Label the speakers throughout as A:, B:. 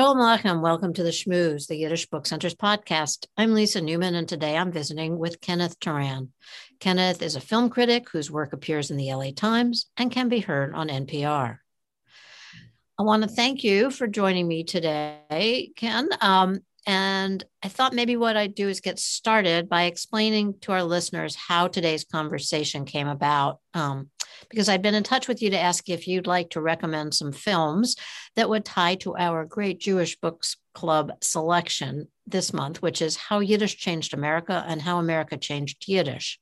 A: Shalom Aleichem. Welcome to the Shmooze, the Yiddish Book Center's podcast. I'm Lisa Newman, and today I'm visiting with Kenneth Turan. Kenneth is a film critic whose work appears in the LA Times and can be heard on NPR. I want to thank you for joining me today, Ken. Um, and I thought maybe what I'd do is get started by explaining to our listeners how today's conversation came about. Um, because I've been in touch with you to ask if you'd like to recommend some films that would tie to our great Jewish Books Club selection this month, which is How Yiddish Changed America and How America Changed Yiddish.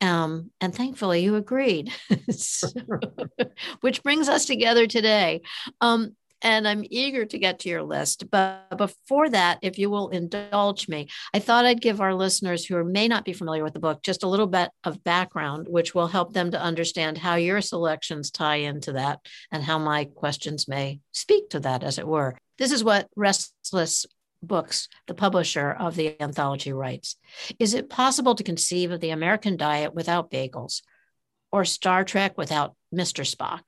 A: Um, and thankfully, you agreed, which brings us together today. Um, and I'm eager to get to your list. But before that, if you will indulge me, I thought I'd give our listeners who may not be familiar with the book just a little bit of background, which will help them to understand how your selections tie into that and how my questions may speak to that, as it were. This is what Restless Books, the publisher of the anthology, writes Is it possible to conceive of the American diet without bagels? Or Star Trek without Mr. Spock?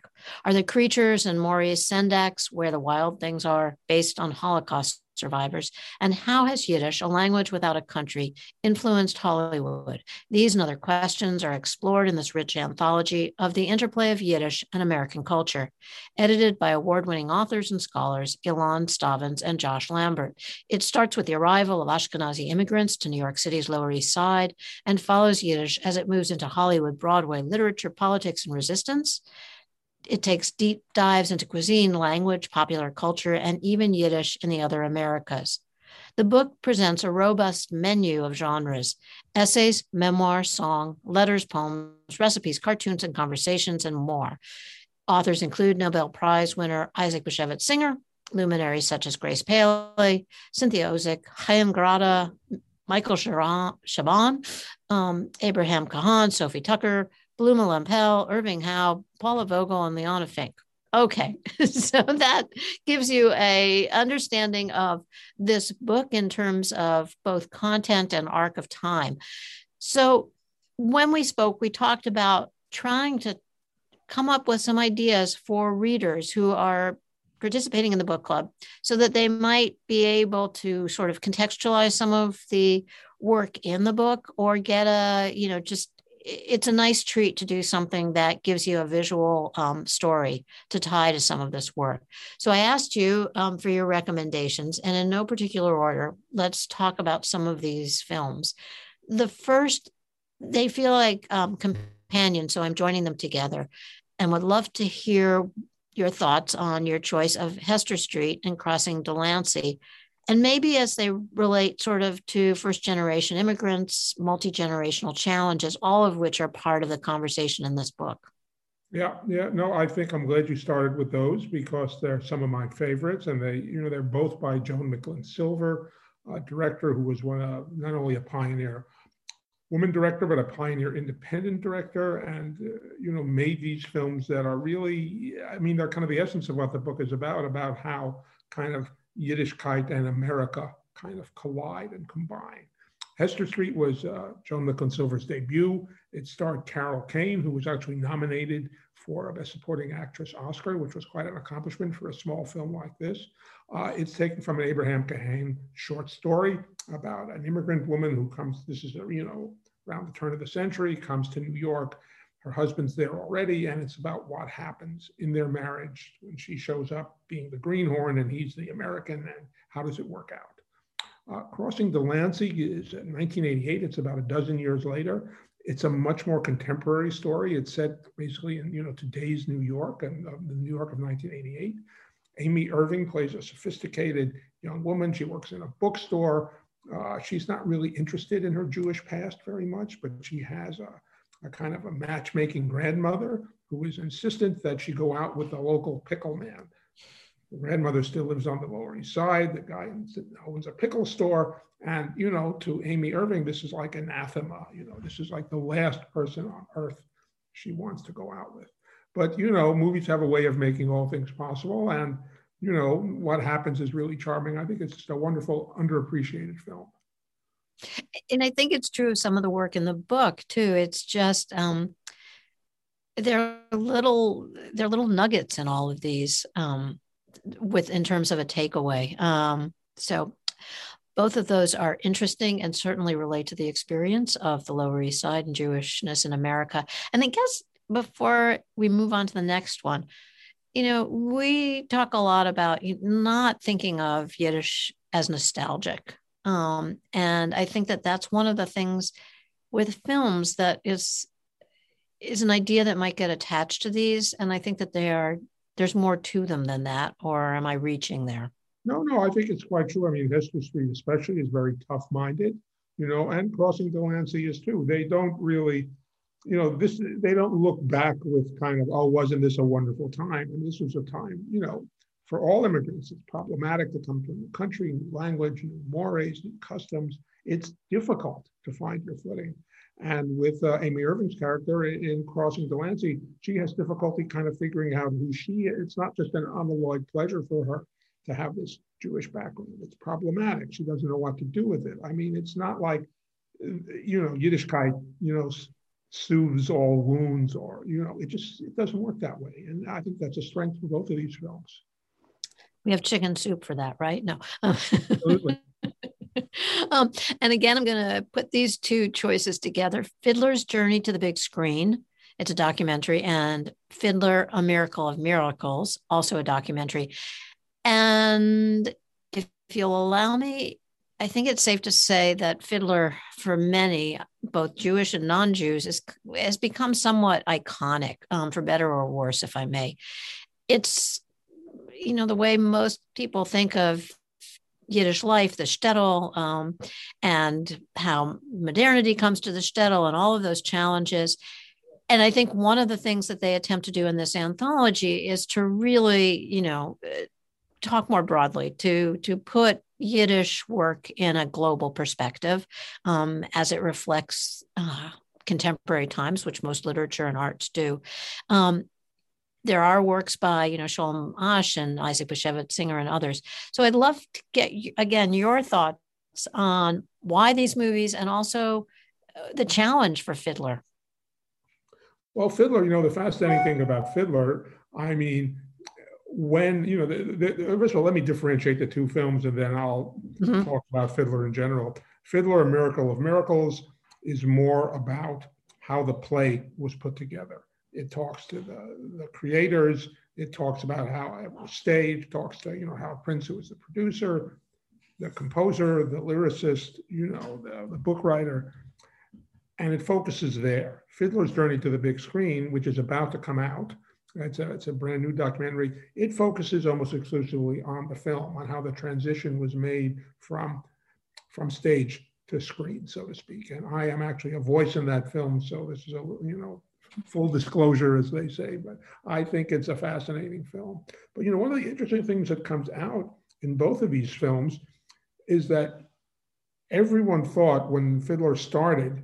A: Are the creatures in Maurice Sendak's Where the Wild Things Are based on Holocaust survivors? And how has Yiddish, a language without a country, influenced Hollywood? These and other questions are explored in this rich anthology of the interplay of Yiddish and American culture, edited by award winning authors and scholars Ilan Stavans and Josh Lambert. It starts with the arrival of Ashkenazi immigrants to New York City's Lower East Side and follows Yiddish as it moves into Hollywood, Broadway, literature, politics, and resistance it takes deep dives into cuisine, language, popular culture, and even Yiddish in the other Americas. The book presents a robust menu of genres essays, memoir, song, letters, poems, recipes, cartoons, and conversations, and more. Authors include Nobel Prize winner Isaac Bashevis Singer, luminaries such as Grace Paley, Cynthia Ozick, Chaim Grada, Michael Chabon, um, Abraham Cahan, Sophie Tucker, Blume Lempel, Irving Howe, Paula Vogel, and Liana Finck. Okay, so that gives you a understanding of this book in terms of both content and arc of time. So when we spoke, we talked about trying to come up with some ideas for readers who are participating in the book club so that they might be able to sort of contextualize some of the work in the book or get a you know just it's a nice treat to do something that gives you a visual um, story to tie to some of this work. So I asked you um, for your recommendations, and in no particular order, let's talk about some of these films. The first, they feel like um, companions, so I'm joining them together and would love to hear your thoughts on your choice of Hester Street and Crossing Delancey and maybe as they relate sort of to first generation immigrants, multi generational challenges, all of which are part of the conversation in this book.
B: Yeah, yeah, no, I think I'm glad you started with those because they're some of my favorites, and they, you know, they're both by Joan Micklin Silver, a director who was one of not only a pioneer woman director, but a pioneer independent director, and uh, you know, made these films that are really, I mean, they're kind of the essence of what the book is about, about how kind of Yiddishkeit and America kind of collide and combine. Hester Street was uh, Joan Micklin Silver's debut. It starred Carol Kane, who was actually nominated for a Best Supporting Actress Oscar, which was quite an accomplishment for a small film like this. Uh, it's taken from an Abraham Cahan short story about an immigrant woman who comes, this is, you know, around the turn of the century, comes to New York her husband's there already, and it's about what happens in their marriage when she shows up being the greenhorn and he's the American, and how does it work out? Uh, Crossing Delancey is 1988. It's about a dozen years later. It's a much more contemporary story. It's set basically in you know today's New York and uh, the New York of 1988. Amy Irving plays a sophisticated young woman. She works in a bookstore. Uh, she's not really interested in her Jewish past very much, but she has a a kind of a matchmaking grandmother who is insistent that she go out with the local pickle man. The grandmother still lives on the Lower East Side. The guy owns a pickle store. And, you know, to Amy Irving, this is like anathema. You know, this is like the last person on earth she wants to go out with. But, you know, movies have a way of making all things possible. And, you know, what happens is really charming. I think it's just a wonderful, underappreciated film
A: and I think it's true of some of the work in the book too. It's just um, there are little there are little nuggets in all of these um, with in terms of a takeaway. Um, so both of those are interesting and certainly relate to the experience of the Lower East Side and Jewishness in America. And I guess before we move on to the next one, you know, we talk a lot about not thinking of Yiddish as nostalgic. Um, and I think that that's one of the things with films that is is an idea that might get attached to these. And I think that they are there's more to them than that. Or am I reaching there?
B: No, no, I think it's quite true. I mean, Hester Street especially is very tough-minded, you know, and Crossing Delancey is too. They don't really, you know, this they don't look back with kind of, oh, wasn't this a wonderful time? And this was a time, you know, for all immigrants, it's problematic to come to a new country, new language, new mores, new customs. It's difficult to find your footing. And with uh, Amy Irving's character in, in Crossing Delancey, she has difficulty kind of figuring out who she is. It's not just an unalloyed pleasure for her to have this Jewish background. It's problematic. She doesn't know what to do with it. I mean, it's not like, you know, Yiddishkeit, you know, soothes all wounds or, you know, it just, it doesn't work that way. And I think that's a strength for both of these films.
A: We have chicken soup for that, right? No. Absolutely. um, and again, I'm going to put these two choices together Fiddler's Journey to the Big Screen. It's a documentary, and Fiddler, A Miracle of Miracles, also a documentary. And if you'll allow me, I think it's safe to say that Fiddler, for many, both Jewish and non Jews, is, has become somewhat iconic, um, for better or worse, if I may. It's, you know, the way most people think of Yiddish life, the shtetl, um, and how modernity comes to the shtetl and all of those challenges. And I think one of the things that they attempt to do in this anthology is to really, you know, talk more broadly to to put Yiddish work in a global perspective um, as it reflects uh, contemporary times, which most literature and arts do. Um, there are works by, you know, Sholem Asch and Isaac Bashevis Singer and others. So I'd love to get, again, your thoughts on why these movies and also uh, the challenge for Fiddler.
B: Well, Fiddler, you know, the fascinating thing about Fiddler, I mean, when you know, the, the, first of all, let me differentiate the two films, and then I'll mm-hmm. talk about Fiddler in general. Fiddler: A Miracle of Miracles is more about how the play was put together. It talks to the, the creators. It talks about how it was staged. Talks to you know how Prince, who was the producer, the composer, the lyricist, you know, the, the book writer, and it focuses there. Fiddler's Journey to the Big Screen, which is about to come out, it's a, it's a brand new documentary. It focuses almost exclusively on the film, on how the transition was made from, from stage to screen, so to speak. And I am actually a voice in that film, so this is a you know full disclosure, as they say. But I think it's a fascinating film. But you know, one of the interesting things that comes out in both of these films is that everyone thought when Fiddler started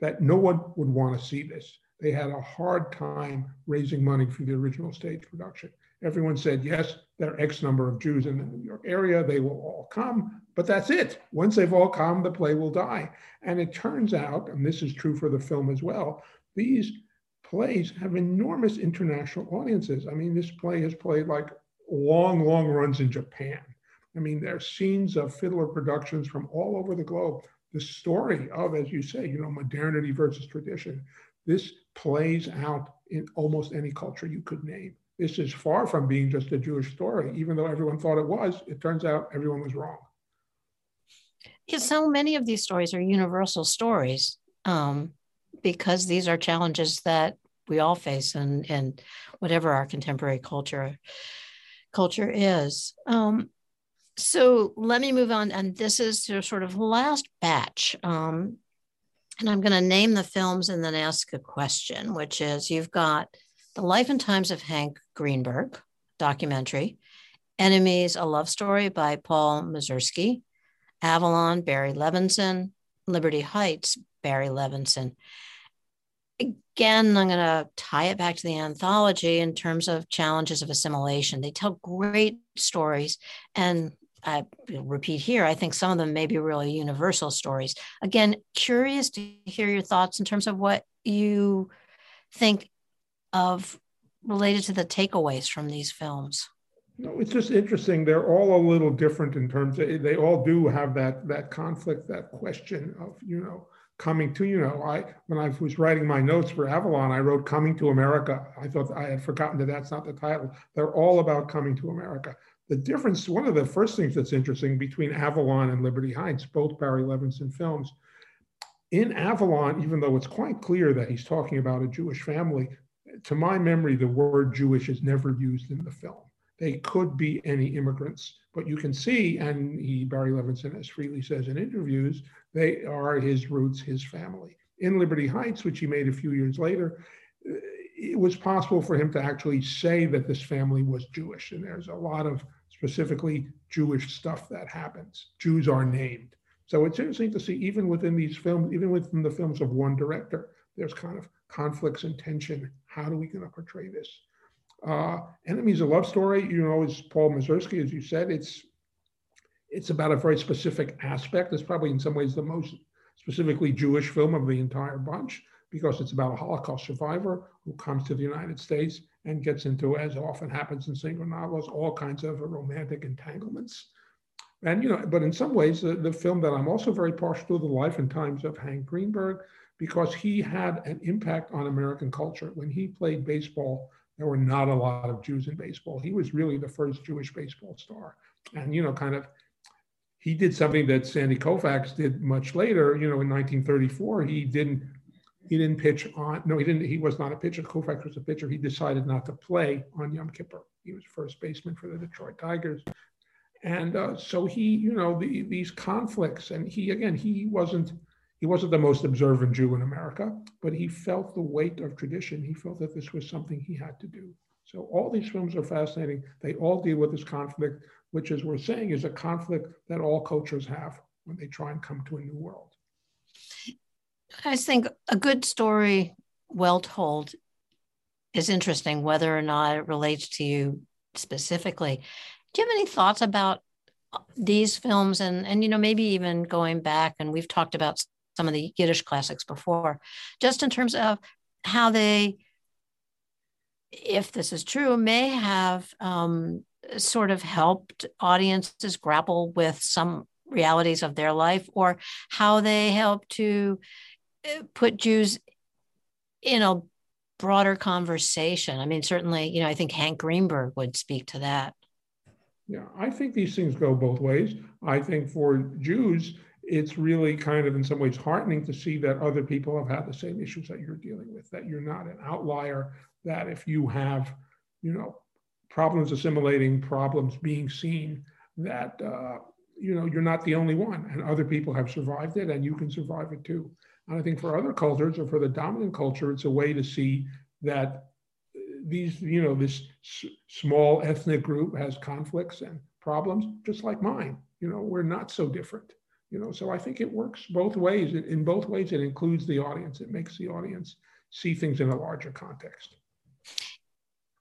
B: that no one would want to see this they had a hard time raising money for the original stage production. Everyone said, yes, there are X number of Jews in the New York area. They will all come, but that's it. Once they've all come, the play will die. And it turns out, and this is true for the film as well, these plays have enormous international audiences. I mean, this play has played like long, long runs in Japan. I mean, there are scenes of fiddler productions from all over the globe. The story of, as you say, you know, modernity versus tradition. This plays out in almost any culture you could name. This is far from being just a Jewish story, even though everyone thought it was. It turns out everyone was wrong.
A: Yeah, so many of these stories are universal stories um, because these are challenges that we all face and in whatever our contemporary culture culture is. Um, so let me move on, and this is your sort of last batch. Um, and I'm going to name the films and then ask a question, which is you've got The Life and Times of Hank Greenberg documentary, Enemies, a love story by Paul Mazursky, Avalon, Barry Levinson, Liberty Heights, Barry Levinson. Again, I'm going to tie it back to the anthology in terms of challenges of assimilation. They tell great stories and I repeat here, I think some of them may be really universal stories. Again, curious to hear your thoughts in terms of what you think of related to the takeaways from these films.
B: No, it's just interesting. They're all a little different in terms of they all do have that that conflict, that question of you know coming to you know I when I was writing my notes for Avalon, I wrote "Coming to America." I thought I had forgotten that that's not the title. They're all about coming to America. The difference, one of the first things that's interesting between Avalon and Liberty Heights, both Barry Levinson films, in Avalon, even though it's quite clear that he's talking about a Jewish family, to my memory, the word Jewish is never used in the film they could be any immigrants. But you can see, and he, Barry Levinson, as freely says in interviews, they are his roots, his family. In Liberty Heights, which he made a few years later, uh, it was possible for him to actually say that this family was Jewish. And there's a lot of specifically Jewish stuff that happens. Jews are named. So it's interesting to see, even within these films, even within the films of one director, there's kind of conflicts and tension. How are we going to portray this? Uh, Enemies a love story, you know, is Paul Mazursky, as you said, it's it's about a very specific aspect. It's probably in some ways the most specifically Jewish film of the entire bunch because it's about a Holocaust survivor who comes to the United States and gets into, as often happens in Singer novels, all kinds of romantic entanglements. And you know, but in some ways, the, the film that I'm also very partial to, the life and times of Hank Greenberg, because he had an impact on American culture when he played baseball there were not a lot of Jews in baseball. He was really the first Jewish baseball star. And, you know, kind of, he did something that Sandy Koufax did much later. You know, in 1934, he didn't he didn't pitch on no he didn't he was not a pitcher koufax was a pitcher he decided not to play on yom kippur he was first baseman for the detroit tigers and uh, so he you know the, these conflicts and he again he wasn't he wasn't the most observant Jew in America, but he felt the weight of tradition. He felt that this was something he had to do. So all these films are fascinating. They all deal with this conflict, which, as we're saying, is a conflict that all cultures have when they try and come to a new world.
A: I think a good story, well told, is interesting, whether or not it relates to you specifically. Do you have any thoughts about these films and and you know maybe even going back and we've talked about some of the Yiddish classics before, just in terms of how they, if this is true, may have um, sort of helped audiences grapple with some realities of their life or how they help to uh, put Jews in a broader conversation. I mean, certainly, you know, I think Hank Greenberg would speak to that.
B: Yeah, I think these things go both ways. I think for Jews, it's really kind of in some ways heartening to see that other people have had the same issues that you're dealing with, that you're not an outlier, that if you have, you know, problems assimilating, problems being seen, that, uh, you know, you're not the only one and other people have survived it and you can survive it too. And I think for other cultures or for the dominant culture, it's a way to see that these, you know, this small ethnic group has conflicts and problems just like mine. You know, we're not so different you know? So i think it works both ways in both ways it includes the audience it makes the audience see things in a larger context.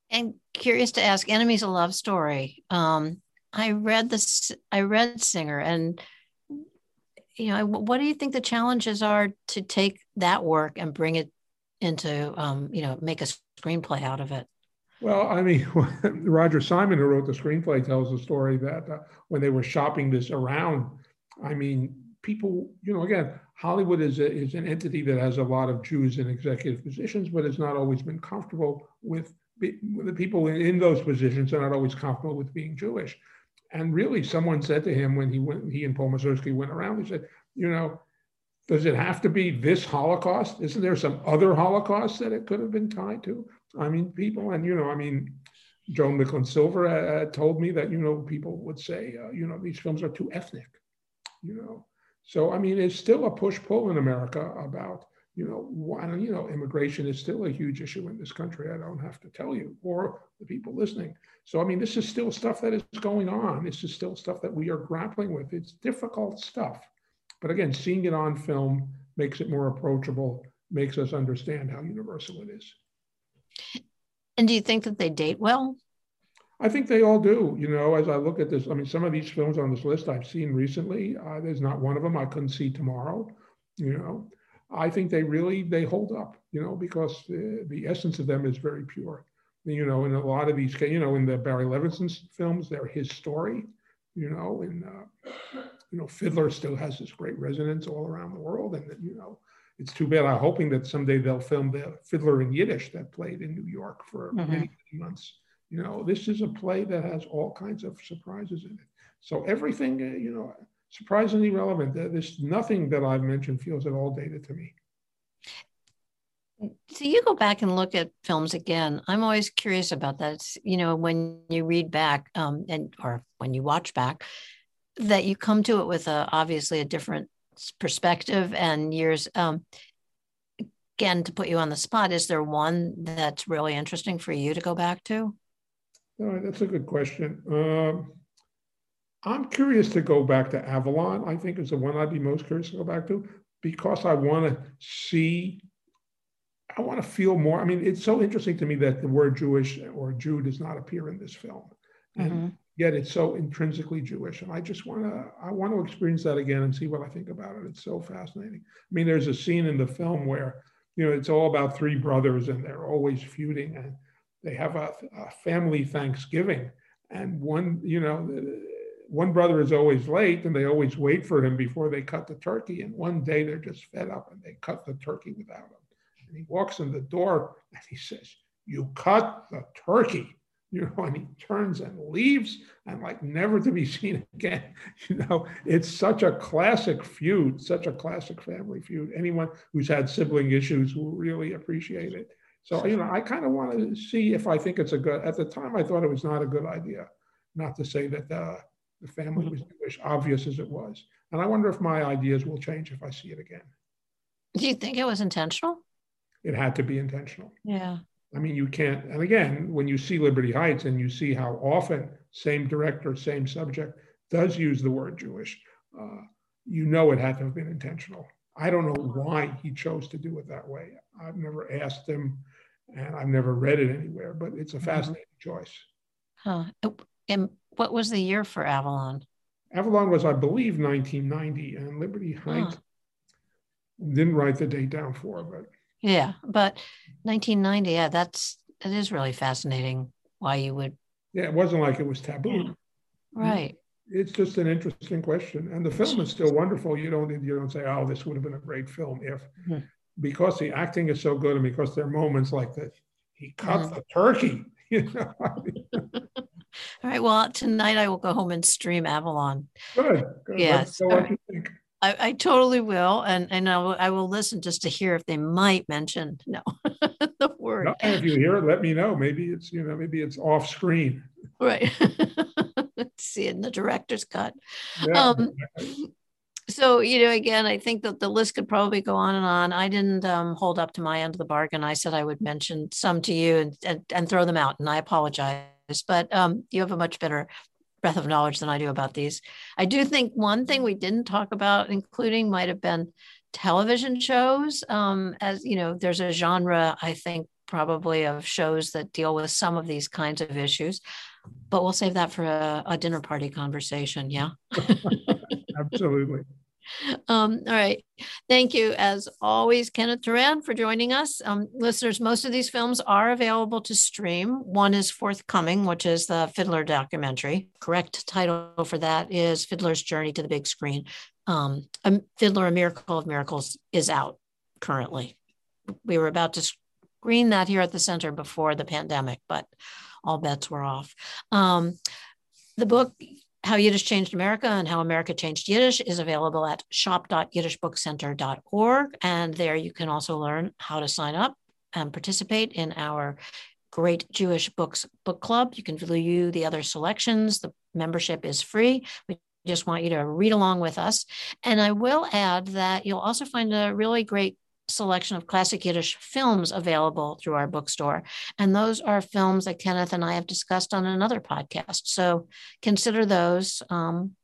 A: And curious to ask enemies a love story. Um, i read this i read singer and you know what do you think the challenges are to take that work and bring it into um, you know make a screenplay out of it?
B: Well, I mean, Roger Simon, who wrote the screenplay, tells a story that uh, when they were shopping this around, I mean, people, you know, again, Hollywood is, a, is an entity that has a lot of Jews in executive positions, but has not always been comfortable with, with the people in, in, those positions are not always comfortable with being Jewish. And really, someone said to him when he went, he and Paul Mazursky went around, he said, you know, does it have to be this Holocaust? Isn't there some other Holocaust that it could have been tied to? I mean, people, and you know, I mean, Joan Micklin Silver uh, told me that you know people would say, uh, you know, these films are too ethnic you know. So I mean, it's still a push pull in America about you know why you know immigration is still a huge issue in this country. I don't have to tell you or the people listening. So I mean, this is still stuff that is going on. This is still stuff that we are grappling with. It's difficult stuff, but again, seeing it on film makes it more approachable, makes us understand how universal it is.
A: And do you think that they date well?
B: I think they all do. You know, as I look at this, I mean, some of these films on this list I've seen recently. Uh, there's not one of them I couldn't see tomorrow. You know, I think they really they hold up. You know, because the, the essence of them is very pure. You know, in a lot of these, you know, in the Barry Levinson films, they're his story. You know, and uh, you know, Fiddler still has this great resonance all around the world, and you know, it's too bad. I'm hoping that someday they'll film the Fiddler in Yiddish that played in New York for mm-hmm. many, many months. You know, this is a play that has all kinds of surprises in it. So everything, uh, you know, surprisingly relevant. There's nothing that I've mentioned feels at all dated to me.
A: So you go back and look at films again. I'm always curious about that. It's, you know, when you read back um, and or when you watch back, that you come to it with a obviously a different perspective and years. Um, again, to put you on the spot, is there one that's really interesting for you to go back to?
B: No, that's a good question. Um, I'm curious to go back to Avalon. I think is the one I'd be most curious to go back to because I want to see I want to feel more. I mean, it's so interesting to me that the word Jewish or Jew does not appear in this film, and mm-hmm. yet it's so intrinsically Jewish. And I just want to, I want to experience that again and see what I think about it. It's so fascinating. I mean, there's a scene in the film where you know it's all about three brothers and they're always feuding, and they have a, a family Thanksgiving, and one, you know. One brother is always late and they always wait for him before they cut the turkey. And one day they're just fed up and they cut the turkey without him. And he walks in the door and he says, You cut the turkey. You know, and he turns and leaves and like never to be seen again. You know, it's such a classic feud, such a classic family feud. Anyone who's had sibling issues will really appreciate it. So, you know, I kind of want to see if I think it's a good, at the time, I thought it was not a good idea. Not to say that uh, the family was Jewish, obvious as it was. And I wonder if my ideas will change if I see it again.
A: Do you think it was intentional?
B: it had to be intentional.
A: Yeah.
B: I mean, you can't, and again, when you see Liberty Heights and you see how often same director, same subject does use the word Jewish, uh, you know it had to have been intentional. I don't know why he chose to do it that way. I've never asked him and I've never read it anywhere, but it's a mm-hmm. fascinating mm-hmm. choice.
A: Huh. And what was the year for Avalon?
B: Avalon was, I believe, 1990, and Liberty Heights huh. didn't write the date down for, but
A: yeah, but 1990, yeah, that's that is really fascinating. Why you would?
B: Yeah, it wasn't like it was taboo. Yeah.
A: Right.
B: It's just an interesting question, and the film is still wonderful. You don't you don't say, "Oh, this would have been a great film if," mm-hmm. Because the acting is so good, and because there are moments like that. He cut mm-hmm. the turkey. You know.
A: All right. Well, tonight I will go home and stream Avalon.
B: Good. good.
A: Yes. what you think. I, I, totally will, and and I will, I will listen just to hear if they might mention no the word. No,
B: if you hear it, let me know. Maybe it's you know maybe it's off screen.
A: Right. See it in the director's cut. Yeah, um, so you know, again, I think that the list could probably go on and on. I didn't um, hold up to my end of the bargain. I said I would mention some to you and and, and throw them out, and I apologize. But um, you have a much better breadth of knowledge than I do about these. I do think one thing we didn't talk about, including, might have been television shows. Um, as you know, there's a genre, I think, probably of shows that deal with some of these kinds of issues, but we'll save that for a, a dinner party conversation. Yeah.
B: Absolutely.
A: Um, all right. Thank you, as always, Kenneth Turan, for joining us. Um, listeners, most of these films are available to stream. One is forthcoming, which is the Fiddler documentary. Correct title for that is Fiddler's Journey to the Big Screen. Um, a Fiddler, A Miracle of Miracles is out currently. We were about to screen that here at the center before the pandemic, but all bets were off. Um, the book how Yiddish Changed America and How America Changed Yiddish is available at shop.yiddishbookcenter.org. And there you can also learn how to sign up and participate in our great Jewish Books book club. You can view the other selections. The membership is free. We just want you to read along with us. And I will add that you'll also find a really great selection of classic Yiddish films available through our bookstore. And those are films that Kenneth and I have discussed on another podcast. So consider those. Um,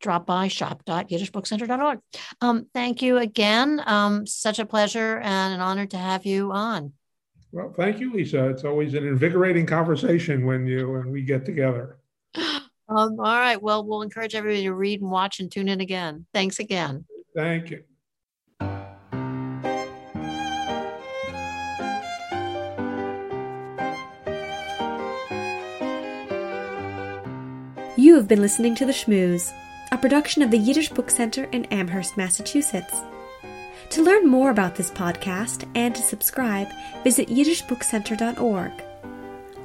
A: drop by shop.yiddishbookcenter.org. Um, thank you again. Um, such a pleasure and an honor to have you on.
B: Well, thank you, Lisa. It's always an invigorating conversation when you and we get together.
A: Um, all right. Well, we'll encourage everybody to read and watch and tune in again. Thanks again.
B: Thank you.
C: You have been listening to The Shmooze, a production of the Yiddish Book Center in Amherst, Massachusetts. To learn more about this podcast and to subscribe, visit yiddishbookcenter.org.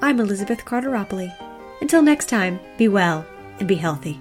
C: I'm Elizabeth Carteropoli. Until next time, be well and be healthy.